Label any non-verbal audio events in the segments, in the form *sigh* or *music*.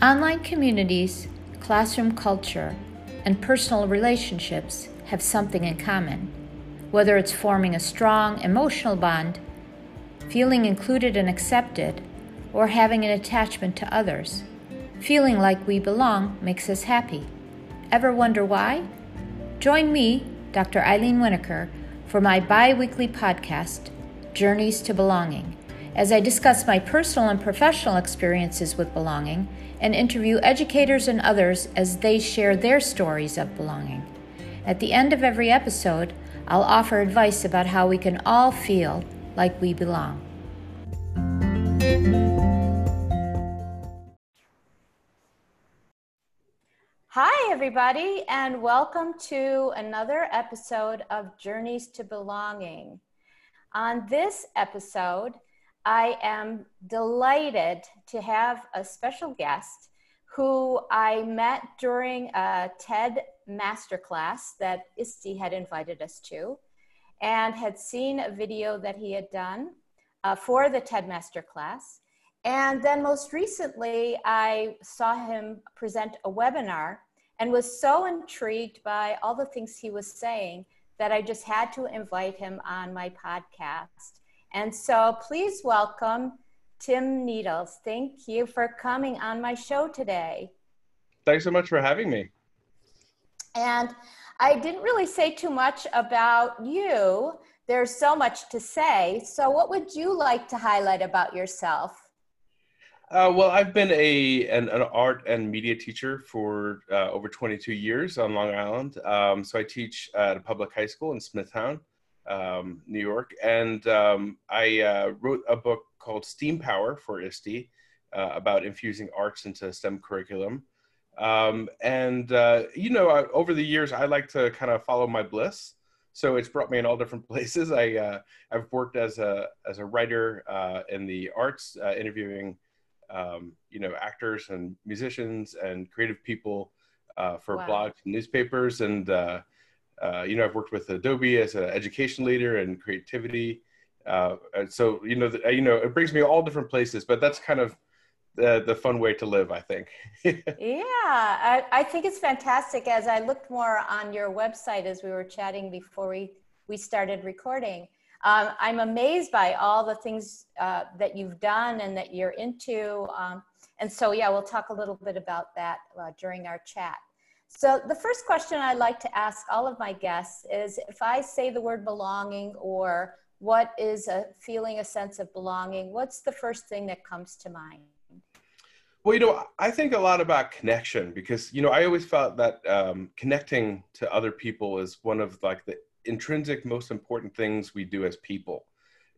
Online communities, classroom culture, and personal relationships have something in common. Whether it's forming a strong emotional bond, feeling included and accepted, or having an attachment to others, feeling like we belong makes us happy. Ever wonder why? Join me, Dr. Ilene Winokur, for my bi weekly podcast, Journeys to Belonging, as I discuss my personal and professional experiences with belonging and interview educators and others as they share their stories of belonging. At the end of every episode, I'll offer advice about how we can all feel like we belong. Hi, everybody, and welcome to another episode of Journeys to Belonging. On this episode, I am delighted to have a special guest who I met during a TED masterclass that ISTE had invited us to and had seen a video that he had done uh, for the TED masterclass. And then most recently, I saw him present a webinar and was so intrigued by all the things he was saying that I just had to invite him on my podcast. And so please welcome Tim Needles. Thank you for coming on my show today. Thanks so much for having me. And I didn't really say too much about you. There's so much to say. So, what would you like to highlight about yourself? Uh, well, I've been a an, an, art and media teacher for uh, over 22 years on Long Island. Um, so I teach at a public high school in Smithtown, um, New York, and um, I uh, wrote a book called Steam Power for ISTE uh, about infusing arts into STEM curriculum. Um, and uh, you know, I, over the years, I like to kind of follow my bliss. So it's brought me in all different *laughs* places. I uh, I've worked as a as a writer in the arts, interviewing um, you know, actors and musicians and creative people uh, for wow. blogs and newspapers. And, uh, uh, you know, I've worked with Adobe as an education leader and creativity. Uh, so, you know, the, you know, it brings me all different places, but that's kind of the, the fun way to live, I think. *laughs* yeah, I, I think it's fantastic. As I looked more on your website as we were chatting before we, we started recording, um, I'm amazed by all the things uh, that you've done and that you're into. Um, and so, yeah, we'll talk a little bit about that uh, during our chat. So, the first question I'd like to ask all of my guests is if I say the word belonging or what is a feeling a sense of belonging, what's the first thing that comes to mind? Well, you know, I think a lot about connection because, you know, I always felt that um, connecting to other people is one of like the intrinsic most important things we do as people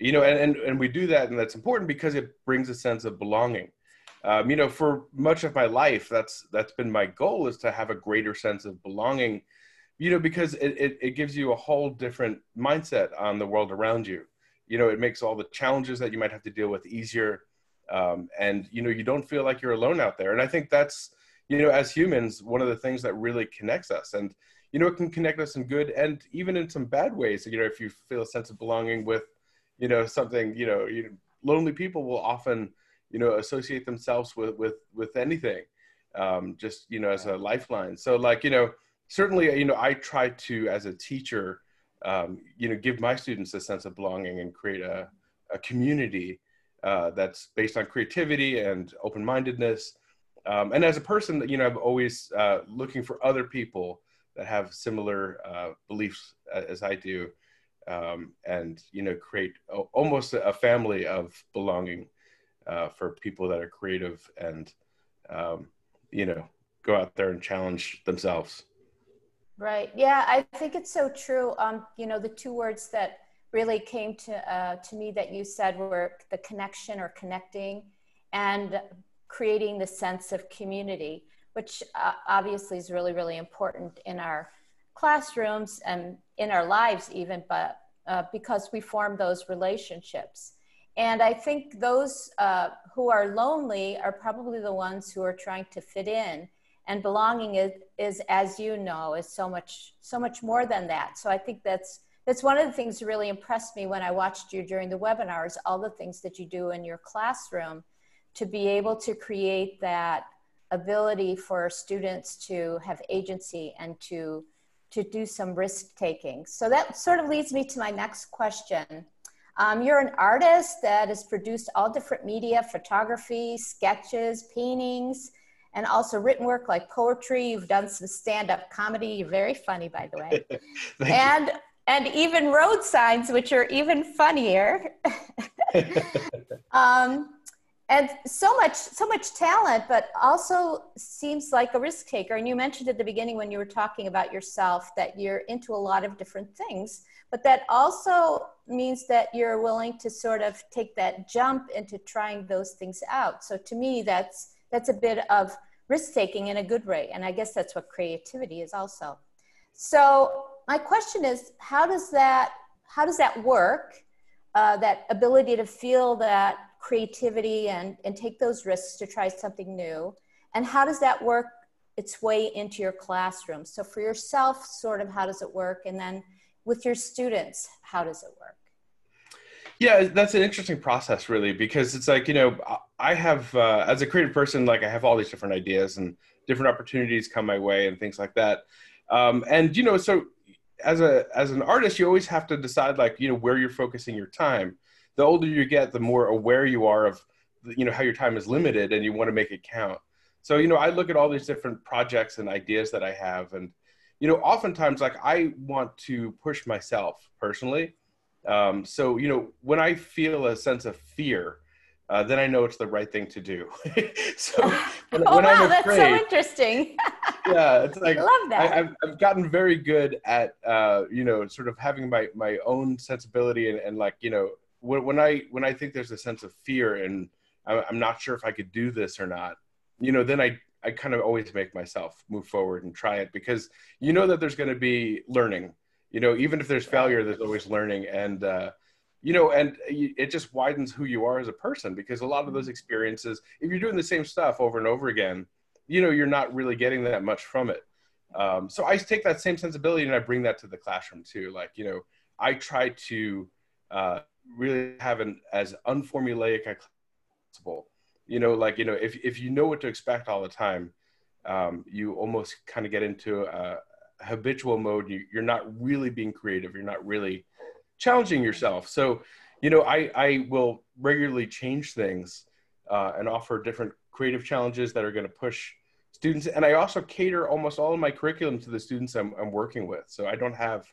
you know and, and, and we do that and that's important because it brings a sense of belonging um, you know for much of my life that's that's been my goal is to have a greater sense of belonging you know because it, it, it gives you a whole different mindset on the world around you. You know it makes all the challenges that you might have to deal with easier um, and you know you don't feel like you're alone out there. And i think that's you know as humans one of the things that really connects us. And you know, it can connect us in good and even in some bad ways. You know, if you feel a sense of belonging with, you know, something, you know, you, lonely people will often, you know, associate themselves with with with anything, um, just you know, as a lifeline. So, like, you know, certainly, you know, I try to, as a teacher, um, you know, give my students a sense of belonging and create a a community uh, that's based on creativity and open-mindedness. Um, and as a person, you know, I'm always uh, looking for other people that have similar uh, beliefs as I do, um, and you know, create almost a family of belonging uh, for people that are creative and um, you know go out there and challenge themselves. Right. Yeah, I think it's so true. Um, you know, the two words that really came to uh, to me that you said were the connection or connecting, and creating the sense of community which uh, obviously is really, really important in our classrooms and in our lives, even, but uh, because we form those relationships. And I think those uh, who are lonely are probably the ones who are trying to fit in. And belonging is, is, as you know, is so much, so much more than that. So I think that's that's one of the things that really impressed me when I watched you during the webinars. All the things that you do in your classroom to be able to create that ability for students to have agency and to to do some risk taking. So that sort of leads me to my next question. Um, you're an artist that has produced all different media, photography, sketches, paintings, and also written work like poetry. You've done some stand-up comedy. You're very funny, by the way. *laughs* and you. and even road signs, which are even funnier. *laughs* um, and so much so much talent but also seems like a risk taker and you mentioned at the beginning when you were talking about yourself that you're into a lot of different things but that also means that you're willing to sort of take that jump into trying those things out so to me that's that's a bit of risk taking in a good way and i guess that's what creativity is also so my question is how does that how does that work uh, that ability to feel that creativity and, and take those risks to try something new? And how does that work its way into your classroom? So, for yourself, sort of how does it work? And then with your students, how does it work? Yeah, that's an interesting process, really, because it's like, you know, I have, uh, as a creative person, like I have all these different ideas and different opportunities come my way and things like that. Um, and, you know, so as a as an artist you always have to decide like you know where you're focusing your time the older you get, the more aware you are of, you know, how your time is limited and you want to make it count. So, you know, I look at all these different projects and ideas that I have. And, you know, oftentimes, like, I want to push myself personally. Um, so, you know, when I feel a sense of fear, uh, then I know it's the right thing to do. *laughs* so *laughs* when, oh, when wow, I'm afraid, that's so interesting. *laughs* yeah, it's like I love that. I, have I've gotten very good at uh, you know sort of having my my own sensibility and, and like you know when, when I when I think there's a sense of fear and I'm not sure if I could do this or not, you know, then I I kind of always make myself move forward and try it because you know that there's going to be learning. You know, even if there's failure, there's always learning, and uh, you know, and it just widens who you are as a person because a lot of those mm-hmm. experiences, if you're doing the same stuff over and over again, you know, you're not really getting that much from it. Um, so I take that same sensibility and I bring that to the classroom too. Like, you know, I try to uh, really have an as unformulaic as possible. You know, like you know, if if you know what to expect all the time, um, you almost kind of get into a habitual mode. You, you're not really being creative. You're not really challenging yourself. So, you know, I I will regularly change things uh, and offer different creative challenges that are going to push students. And I also cater almost all of my curriculum to the students I'm, I'm working with. So I don't have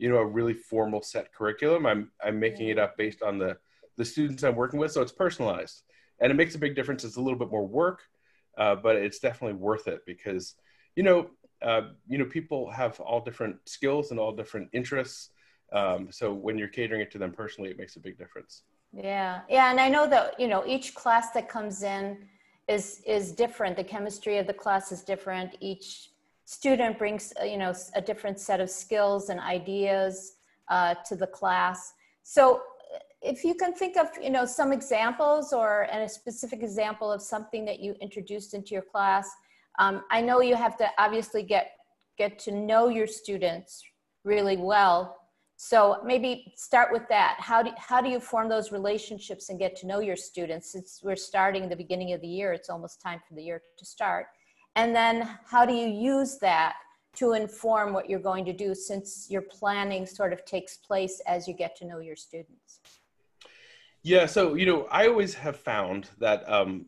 you know a really formal set curriculum i'm i'm making it up based on the the students i'm working with so it's personalized and it makes a big difference. It's a little bit more work uh, but it's definitely worth it because you know uh, you know people have all different skills and all different interests. Um, so when you're catering it to them personally it makes a big difference. Yeah. Yeah. And i know that you know each class that comes in is is different. The chemistry of the class is different. Each student brings uh, you know a different set of skills and ideas uh, to the class. So if you can think of you know some examples or and a specific example of something that you introduced into your class um, i know you have to obviously get get to know your students really well. So maybe start with that. How do, how do you form those relationships and get to know your students? Since we're starting the beginning of the year it's almost time for the year to start. And then how do you use that to inform what you're going to do since your planning sort of takes place as you get to know your students? Yeah, so, you know, I always have found that um,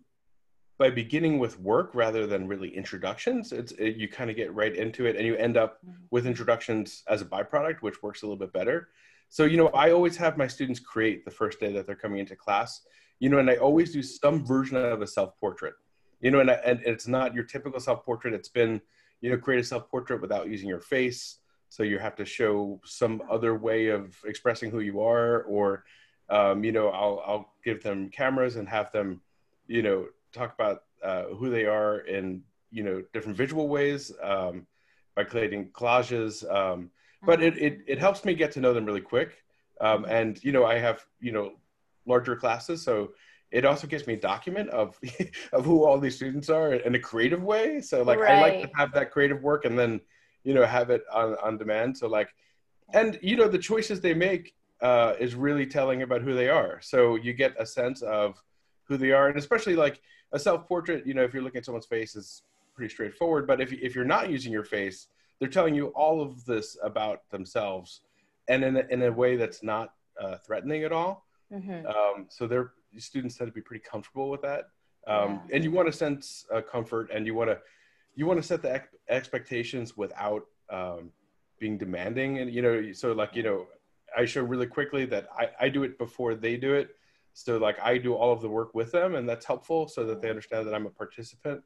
by beginning with work rather than really introductions, it's, it, you kind of get right into it and you end up mm-hmm. with introductions as a byproduct, which works a little bit better. So, you know, I always have my students create the first day that they're coming into class, you know, and I always do some version of a self portrait you know, and, and it's not your typical self-portrait. It's been, you know, create a self-portrait without using your face. So you have to show some other way of expressing who you are, or, um, you know, I'll, I'll give them cameras and have them, you know, talk about uh, who they are in, you know, different visual ways um, by creating collages. Um, but it, it, it helps me get to know them really quick. Um, and, you know, I have, you know, larger classes. So it also gives me a document of *laughs* of who all these students are in a creative way. So like right. I like to have that creative work and then you know have it on on demand. So like and you know the choices they make uh, is really telling about who they are. So you get a sense of who they are, and especially like a self portrait. You know, if you're looking at someone's face, is pretty straightforward. But if if you're not using your face, they're telling you all of this about themselves, and in a, in a way that's not uh, threatening at all. Mm-hmm. Um, so their students tend to be pretty comfortable with that. Um, yeah. And you want to sense uh, comfort, and you want to you want to set the ex- expectations without um, being demanding. And you know, so like you know, I show really quickly that I, I do it before they do it. So like I do all of the work with them, and that's helpful so that they understand that I'm a participant,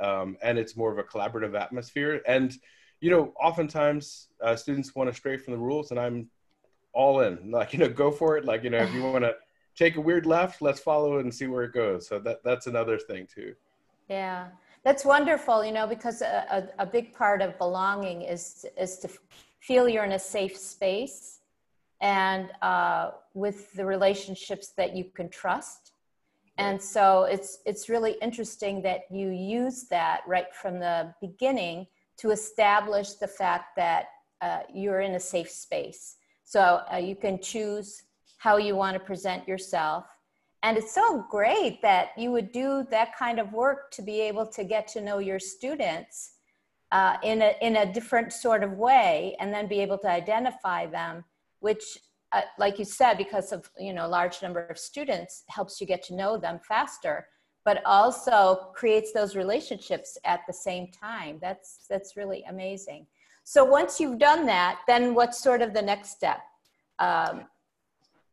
um, and it's more of a collaborative atmosphere. And you know, oftentimes uh, students want to stray from the rules, and I'm all in. *laughs* Like you know, go for it. Like you know, if you *laughs* want to take a weird left, let's follow it and see where it goes. So that that's another thing too. Yeah, that's wonderful. You know, because a, a, a big part of belonging is is to feel you're in a safe space and uh, with the relationships that you can trust. And so it's it's really interesting that you use that right from the beginning to establish the fact that uh, you're in a safe space. So uh, you can choose how you want to present yourself. And it's so great that you would do that kind of work to be able to get to know your students uh, in, a, in a different sort of way and then be able to identify them, which, uh, like you said, because of you know large number of students, helps you get to know them faster, but also creates those relationships at the same time. That's, that's really amazing. So once you've done that, then what's sort of the next step? Um,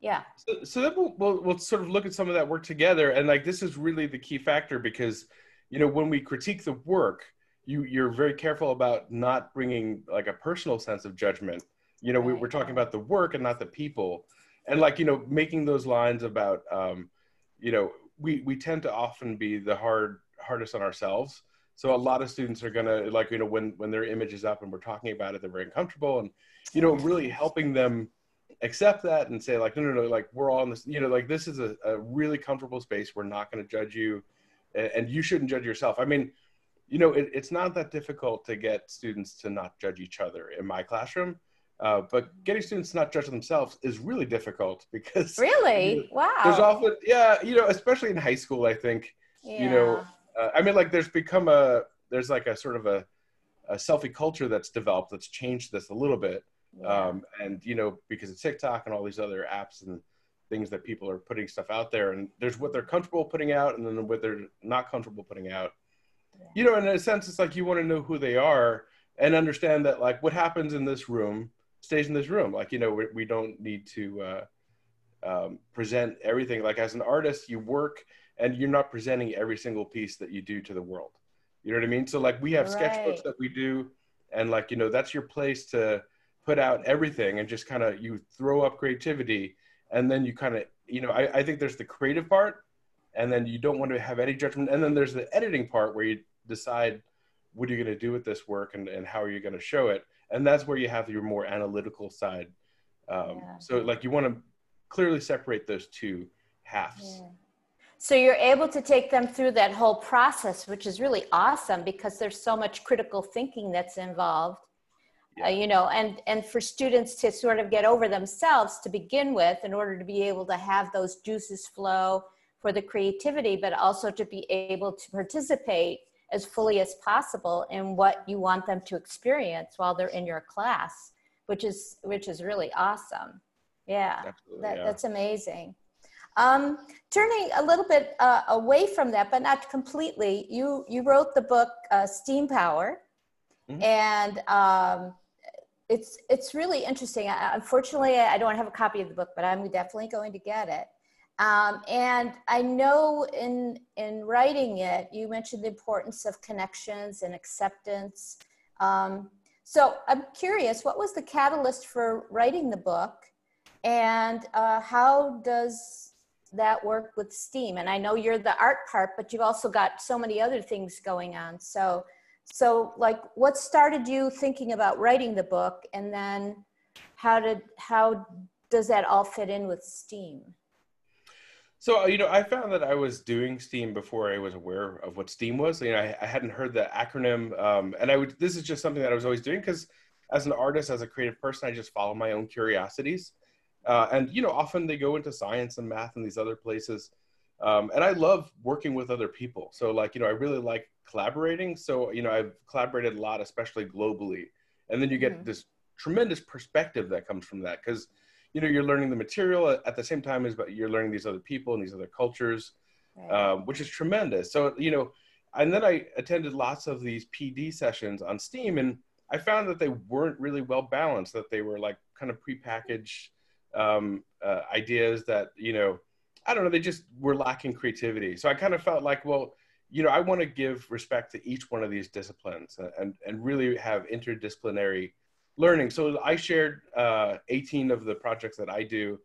yeah so, so then we'll, we'll, we'll sort of look at some of that work together and like this is really the key factor because you know when we critique the work you you're very careful about not bringing like a personal sense of judgment you know we, we're talking about the work and not the people. And like you know making those lines about um you know we we tend to often be the hard hardest on ourselves. So a lot of students are gonna like you know when when their image is up and we're talking about it they're very uncomfortable and you know really helping them accept that and say like no no no like we're all in this you know like this is a, a really comfortable space. We're not going to judge you and, and, you shouldn't judge yourself. I mean you know it, it's not that difficult to get students to not judge each other in my classroom uh, but getting students to not judge themselves is really difficult *laughs* because really you know, wow there's often yeah you know especially in high school i think yeah. you know uh, i mean like there's become a there's like a sort of a, a selfie culture that's developed that's changed this a little bit yeah. Um, and you know, because of TikTok and all these other apps and things that people are putting stuff out there, and there's what they're comfortable putting out, and then what they're not comfortable putting out. Yeah. You know, in a sense, it's like you want to know who they are and understand that like what happens in this room stays in this room. Like you know, we, we don't need to uh, um, present everything. Like as an artist, you work and you're not presenting every single piece that you do to the world. You know what I mean? So like we have right. sketchbooks that we do, and like you know that's your place to put out everything and just kind of you throw up creativity and then you kind of you know I, I think there's the creative part and then you don't want to have any judgment and then there's the editing part where you decide what are you going to do with this work and, and how are you going to show it and that's where you have your more analytical side um, yeah. so like you want to clearly separate those two halves yeah. so you're able to take them through that whole process which is really awesome because there's so much critical thinking that's involved yeah. uh, you know and and for students to sort of get over themselves to begin with in order to be able to have those juices flow for the creativity but also to be able to participate as fully as possible in what you want them to experience while they're in your class which is which is really awesome yeah, that, yeah. that's amazing um, turning a little bit uh, away from that but not completely you you wrote the book uh, steam power mm-hmm. and um, it's it's really interesting. I, unfortunately, I don't have a copy of the book, but I'm definitely going to get it. Um, and I know in in writing it, you mentioned the importance of connections and acceptance. Um, so I'm curious, what was the catalyst for writing the book, and uh, how does that work with STEAM? And I know you're the art part, but you've also got so many other things going on. So so like what started you thinking about writing the book and then how did how does that all fit in with steam so you know i found that i was doing steam before i was aware of what steam was you know i, I hadn't heard the acronym um, and i would this is just something that i was always doing because as an artist as a creative person i just follow my own curiosities uh, and you know often they go into science and math and these other places Um, and I love working with other people. So like, you know, I really like collaborating. So, you know, I've collaborated a lot, especially globally. And then you get mm-hmm. this tremendous perspective that comes from that because, you know, you're learning the material at the same time as but you're learning these other people and these other cultures, right. um, which is tremendous. So, you know, and then I attended lots of these PD sessions on Steam and I found that they weren't really well balanced, that they were like kind of prepackaged um, uh, ideas that, you know, I don't know, they just were lacking creativity. So I kind of felt like, well, you know, I want to give respect to each one of these disciplines and, and really have interdisciplinary learning. So I shared uh, 18 of the projects that I do,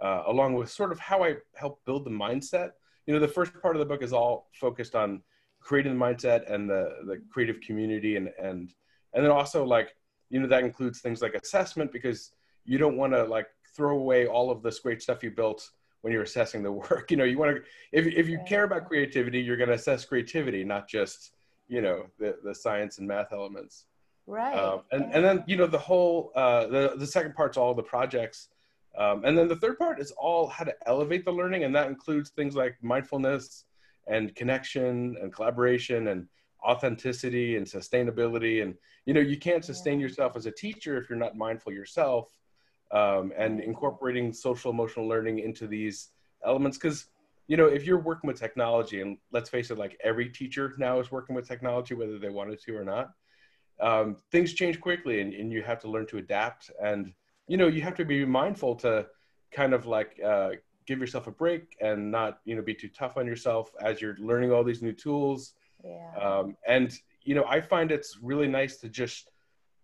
uh, along with sort of how I help build the mindset. You know, the first part of the book is all focused on creating the mindset and the, the creative community and, and, and then also like, you know, that includes things like assessment because you don't want to like throw away all of this great stuff you built when you're assessing the *laughs* work. You know, you want to if if you care about creativity, you're going to assess creativity, not just you know the the science and math elements. Right. Um, and and then you know the whole uh, the the second part's all the projects. Um, and then the third part is all how to elevate the learning, and that includes things like mindfulness and connection and collaboration and authenticity and sustainability. And you know, you can't sustain yeah. yourself as a teacher if you're not mindful yourself um, and incorporating social emotional learning into these elements because you know if you're working with technology and let's face it like every teacher now is working with technology whether they wanted to or not um, things change quickly and, and, you have to learn to adapt. And you know you have to be mindful to kind of like uh, give yourself a break and not you know be too tough on yourself as you're learning all these new tools. Yeah. um, and you know i find it's really nice to just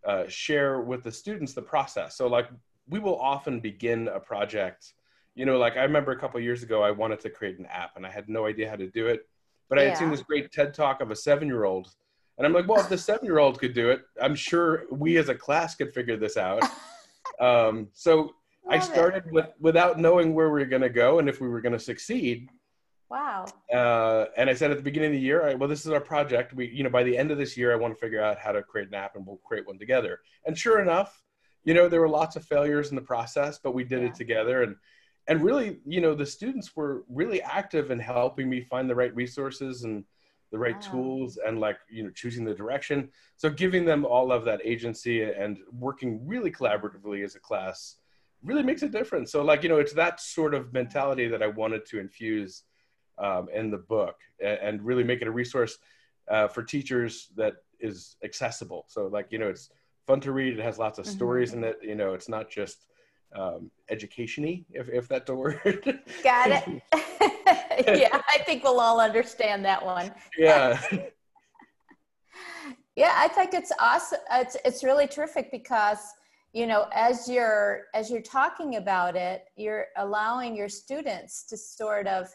uh, share with the students the process. So like we will often begin a project. You know like i remember a couple years ago i wanted to create an app and i had no idea how to do it but i had seen this great ted talk of a seven year old and i'm like well if the seven year old could do it i'm sure we as a class could figure this out. *laughs* Um, so Love i started with without knowing where we were going to go and if we were going to succeed. Wow. Uh, and i said at the beginning of the year well this is our project. We you know by the end of this year i want to figure out how to create an app and we'll create one together. And sure enough you know there were lots of failures in the process but we did yeah. it together. And and really you know the students were really active in helping me find the right resources and the right wow. tools and like you know choosing the direction so giving them all of that agency and working really collaboratively as a class really makes a difference so like you know it's that sort of mentality that i wanted to infuse um, in the book and, and, really make it a resource uh, for teachers that is accessible so like you know it's fun to read. It has lots of mm-hmm. stories in it. You know, it's not just um, education-y, if, if that's a word. Got it. *laughs* *laughs* yeah, I think we'll all understand that one. Yeah. *laughs* yeah, I think it's awesome. It's, it's really terrific because, you know, as you're, as you're talking about it, you're allowing your students to sort of,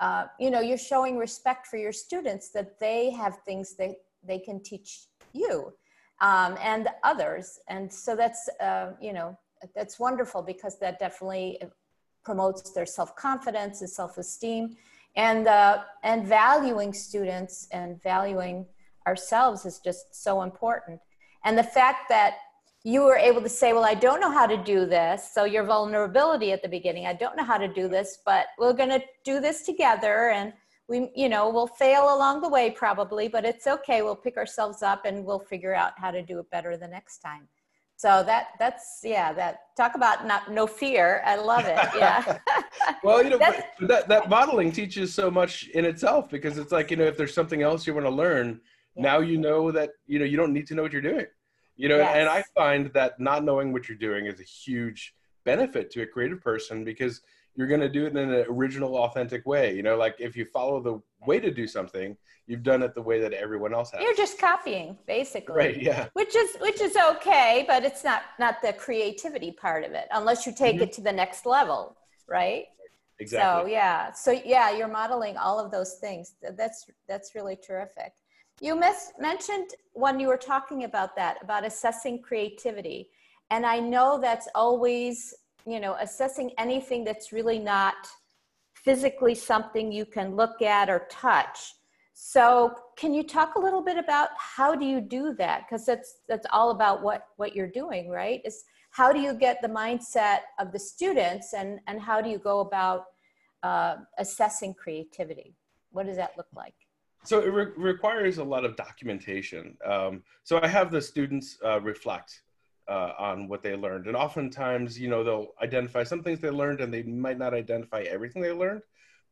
uh, you know, you're showing respect for your students that they have things that they can teach you um, and others. And so that's, uh, you know, that's wonderful because that definitely promotes their self-confidence and self-esteem and, uh, and valuing students and valuing ourselves is just so important. And the fact that you were able to say, well, I don't know how to do this. So your vulnerability at the beginning, I don't know how to do this, but we're going to do this together. And we you know we'll fail along the way probably but it's okay we'll pick ourselves up and we'll figure out how to do it better the next time so that that's yeah that talk about not no fear i love it *laughs* yeah well you know that that modeling teaches so much in itself because it's like you know if there's something else you want to learn yeah. now you know that you know you don't need to know what you're doing you know yes. and i find that not knowing what you're doing is a huge benefit to a creative person because you're going to do it in an original, authentic way. You know, like if you follow the way to do something, you've done it the way that everyone else has. You're just copying, basically. Right. Yeah. Which is which is okay, but it's not not the creativity part of it, unless you take mm-hmm. it to the next level, right? Exactly. So yeah, so yeah, you're modeling all of those things. That's that's really terrific. You mentioned when you were talking about that about assessing creativity, and I know that's always you know, assessing anything that's really not physically something you can look at or touch. So, can you talk a little bit about how do you do that? Because that's that's all about what what you're doing, right? Is how do you get the mindset of the students, and and how do you go about uh, assessing creativity? What does that look like? So it re- requires a lot of documentation. Um, so I have the students uh, reflect uh, on what they learned, and oftentimes, you know, they'll identify some things they learned, and they might not identify everything they learned.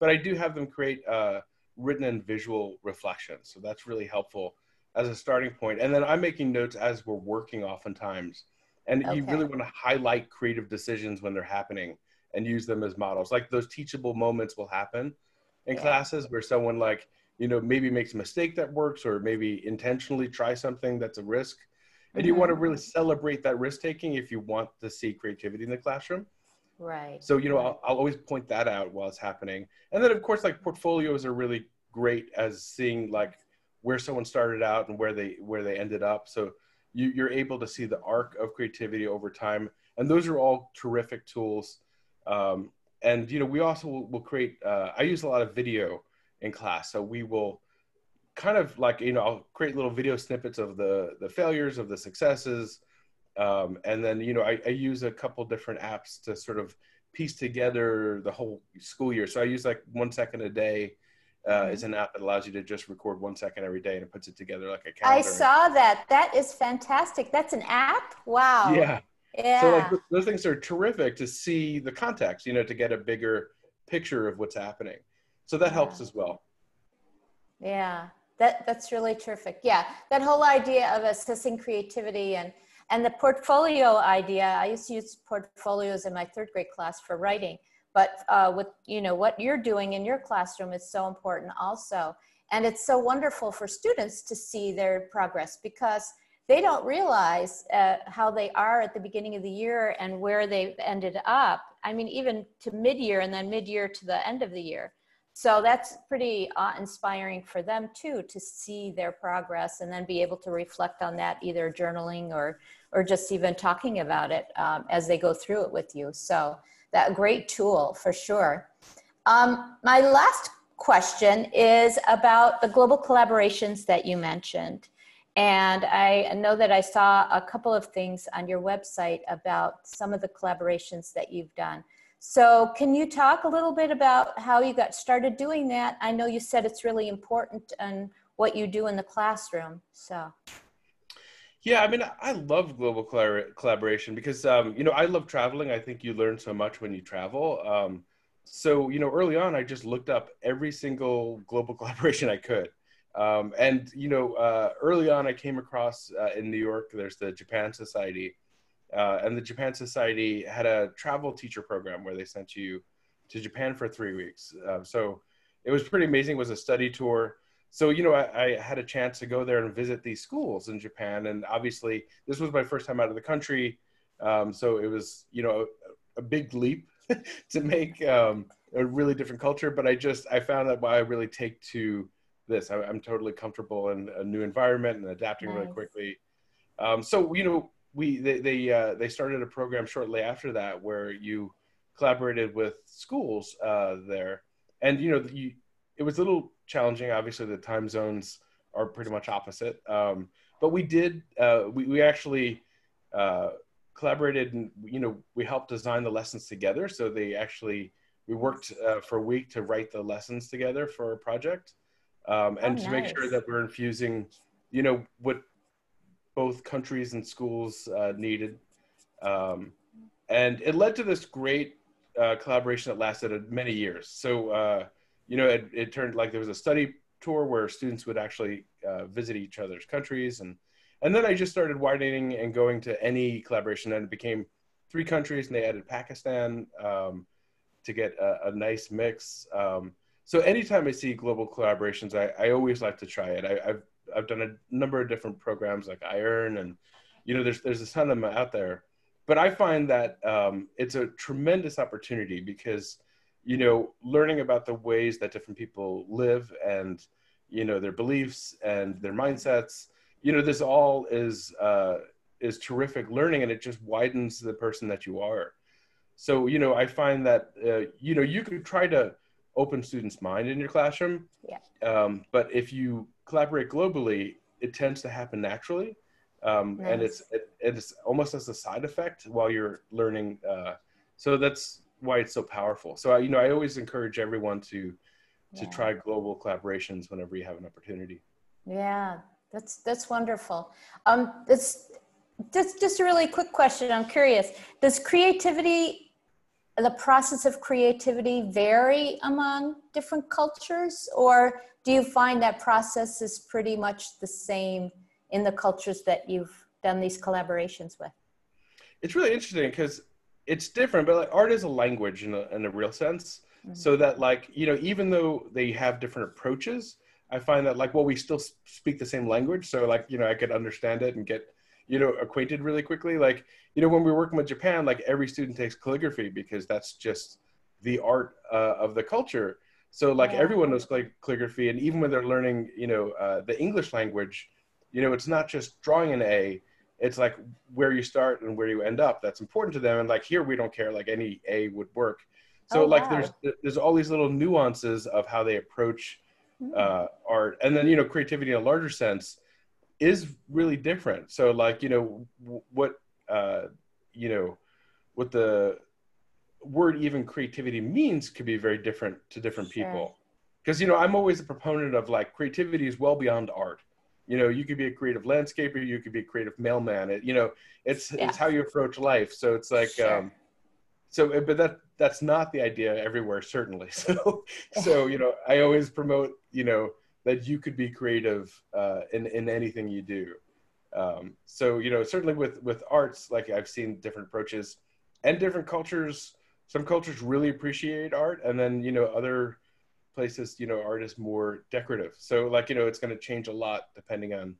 But I do have them create uh, written and visual reflections, so that's really helpful as a starting point. And then I'm making notes as we're working, oftentimes, and okay. you really want to highlight creative decisions when they're happening and use them as models. Like those teachable moments will happen in yeah. classes where someone like you know maybe makes a mistake that works or maybe intentionally try something that's a risk and mm-hmm. you want to really celebrate that risk taking if you want to see creativity in the classroom. Right. So you know I'll, I'll, always point that out while it's happening. And then of course like portfolios are really great as seeing like where someone started out and where they where they ended up. So you, you're able to see the arc of creativity over time. And those are all terrific tools. Um, and you know we also will, will create uh, i use a lot of video in class. So we will kind of like you know I'll create little video snippets of the the failures of the successes, um, and then you know I, I use a couple different apps to sort of piece together the whole school year. So I use like one second a day. Uh, mm-hmm. is an app that allows you to just record one second every day and it puts it together like a calendar. I saw that. That is fantastic. That's an app. Wow. Yeah. Yeah. So like those things are terrific to see the context, you know, to get a bigger picture of what's happening. So that yeah. helps as well. Yeah, that, that's really terrific. Yeah, that whole idea of assessing creativity and, and the portfolio idea, I used to use portfolios in my third grade class for writing, but uh, with, you know, what you're doing in your classroom is so important also. And it's so wonderful for students to see their progress because they don't realize uh, how they are at the beginning of the year and where they've ended up. I mean, even to mid-year and then mid-year to the end of the year so that's pretty uh, inspiring for them too to see their progress and then be able to reflect on that either journaling or or just even talking about it um, as they go through it with you. So that great tool for sure. Um, my last question is about the global collaborations that you mentioned. And I know that I saw a couple of things on your website about some of the collaborations that you've done. So can you talk a little bit about how you got started doing that? I know you said it's really important and what you do in the classroom. So. Yeah, I mean, I love global collaboration because, um, you know, I love traveling. I think you learn so much when you travel. Um, so, you know, early on, I just looked up every single global *laughs* collaboration I could. Um, and, you know, uh, early on, I came across uh, in New York, there's the Japan Society. Uh, and the Japan Society had a travel teacher program where they sent you to Japan for three weeks. Uh, so it was pretty amazing. It was a study tour. So, you know, I, I, had a chance to go there and visit these schools in Japan. And obviously, this was my first time out of the country. Um, so it was, you know, a, a big leap *laughs* to make um, a really different culture. But I just, I found that why I really take to this. I, am totally comfortable in a new environment and adapting nice. really quickly. Um, so, you know, we they they, uh, they started a program shortly after that where you collaborated with schools uh, there, and you know you, it was a little challenging. Obviously, the time zones are pretty much opposite, um, but we did uh, we we actually uh, collaborated and you know we helped design the lessons together. So they actually we worked uh, for a week to write the lessons together for a project, um, and oh, to nice. make sure that we're infusing you know what both countries and schools uh, needed. Um, and it led to this great uh, collaboration that lasted many years. So, uh, you know, it, it, turned like there was a study tour where students would actually uh, visit each other's countries. And, and then I just started widening and going to any collaboration and it became three countries and they added Pakistan um, to get a, a nice mix. Um, so anytime I see global collaborations, I, I always like to try it. I, have I've done a number of different programs like iEarn, and you know, there's there's a ton of them out there. But I find that um, it's a tremendous opportunity because you know, learning about the ways that different people live and you know their beliefs and their mindsets. You know, this all is uh, is terrific learning, and it just widens the person that you are. So you know, I find that uh, you know you could try to open students' mind in your classroom. Yeah. Um, but if you collaborate globally, it tends to happen naturally. Um, nice. And it's it, it's almost as a side effect while you're learning. Uh, so that's why it's so powerful. So I, you know, I always encourage everyone to to yeah. try global collaborations whenever you have an opportunity. Yeah, that's that's wonderful. Um, it's just just a really quick question. I'm curious. Does creativity, the process of creativity, vary among different cultures, or do you find that process is pretty much the same in the cultures that you've done these collaborations with? It's really interesting because it's different, but like art is a language in a, in a real sense. Mm-hmm. So that like you know, even though they have different approaches, I find that like well, we still speak the same language. So like you know, I could understand it and get you know acquainted really quickly. Like you know, when we are working with Japan, like every student takes calligraphy because that's just the art uh, of the culture. So like yeah. everyone knows calligraphy, and even when they're learning, you know, uh, the English language, you know, it's not just drawing an A it's like where you start and where you end up that's important to them and like here we don't care like any a would work so oh, like wow. there's there's all these little nuances of how they approach hmm. uh, art and then you know creativity in a larger sense is really different so like you know what uh, you know what the word even creativity means could be very different to different sure. people because you know i'm always a proponent of like creativity is well beyond art you know you could be a creative landscaper you could be a creative mailman it, you know it's yeah. it's how you approach life so it's like sure. um so but that that's not the idea everywhere certainly *laughs* so *laughs* so you know i always promote you know that you could be creative uh, in in anything you do. Um, so you know certainly with with arts like i've seen different approaches and different cultures. Some cultures really appreciate art and then you know other places you know art is more decorative. So like you know it's going to change a lot depending on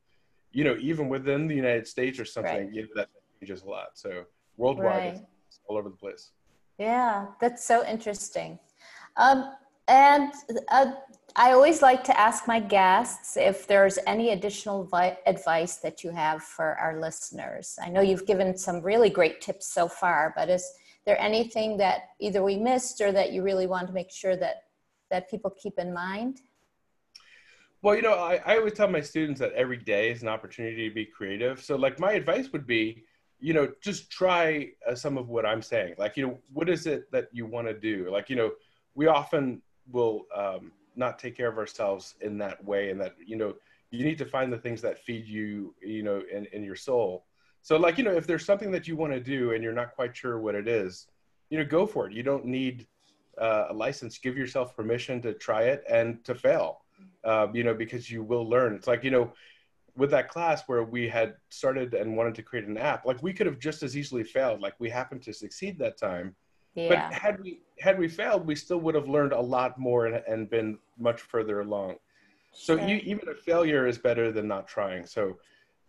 you know even within the united states or something right. you know, that changes a lot. So worldwide right. it's all over the place. Yeah that's so interesting. Um, and uh, i always like to ask my guests if there's any additional vi- advice that you have for our listeners i know you've given some really great tips so far but is there anything that either we missed or that you really want to make sure that that people keep in mind? Well, you know, I, I always tell my students that every day is an opportunity to be creative. So, like, my advice would be, you know, just try uh, some of what I'm saying. Like, you know, what is it that you want to do? Like, you know, we often will um, not take care of ourselves in that way, and that, you know, you need to find the things that feed you, you know, in, in your soul. So, like, you know, if there's something that you want to do and you're not quite sure what it is, you know, go for it. You don't need uh, a license, give yourself permission to try it and to fail. Uh, you know, because you will learn. It's like you know, with that class where we had started and wanted to create an app, like we could have just as easily failed. Like we happened to succeed that time. Yeah. But had we had we failed, we still would have learned a lot more and, and been much further along. So you, even a failure is better than not trying. So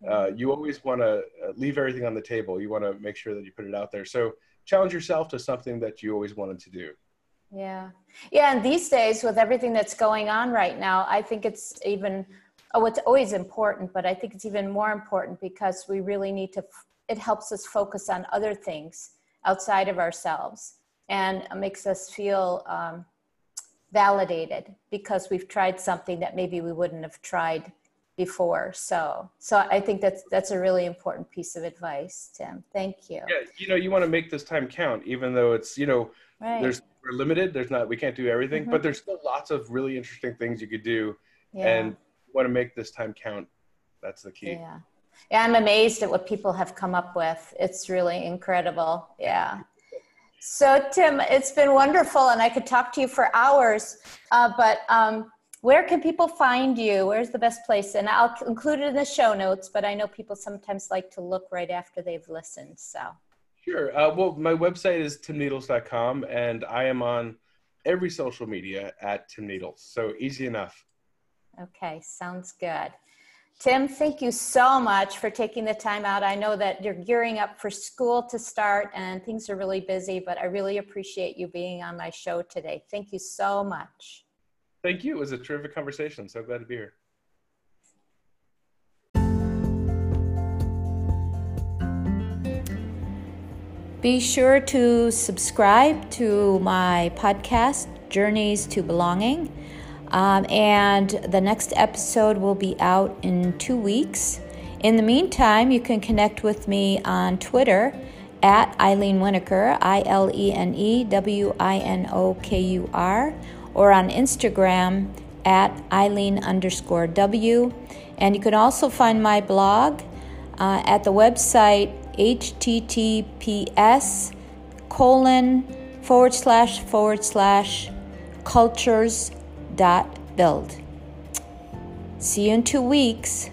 uh, you always want to uh, leave everything on the table. You want to make sure that you put it out there. So challenge yourself to something that you always wanted to do. Yeah. Yeah. And these days, with everything that's going on right now, I think it's even, oh, it's always important, but I think it's even more important because we really need to, it helps us focus on other things outside of ourselves and makes us feel um, validated because we've tried something that maybe we wouldn't have tried before so so i think that's that's a really important piece of advice tim thank you yeah you know you want to make this time count even though it's you know right. there's we're limited. There's not we can't do everything, mm-hmm. but there's still lots of really interesting things you could do, yeah. and want to make this time count. That's the key. Yeah, yeah. I'm amazed at what people have come up with. It's really incredible. Yeah. So Tim, it's been wonderful, and I could talk to you for hours. Uh, but um, where can people find you? Where's the best place? And I'll include it in the show notes. But I know people sometimes like to look right after they've listened. So. Sure. Uh, well, my website is timneedles.com, and I am on every social media at Tim Needles. So easy enough. Okay, sounds good. Tim, thank you so much for taking the time out. I know that you're gearing up for school to start and things are really busy, but I really appreciate you being on my show today. Thank you so much. Thank you. It was a terrific conversation. So glad to be here. Be sure to subscribe to my podcast, Journeys to Belonging. Um, and the next episode will be out in two weeks. In the meantime, you can connect with me on Twitter at Ilene Winokur, I L E N E W I N O K U R, or on Instagram at Ilene underscore W. And you can also find my blog uh, at the website https colon forward slash forward slash cultures dot build. See you in two weeks.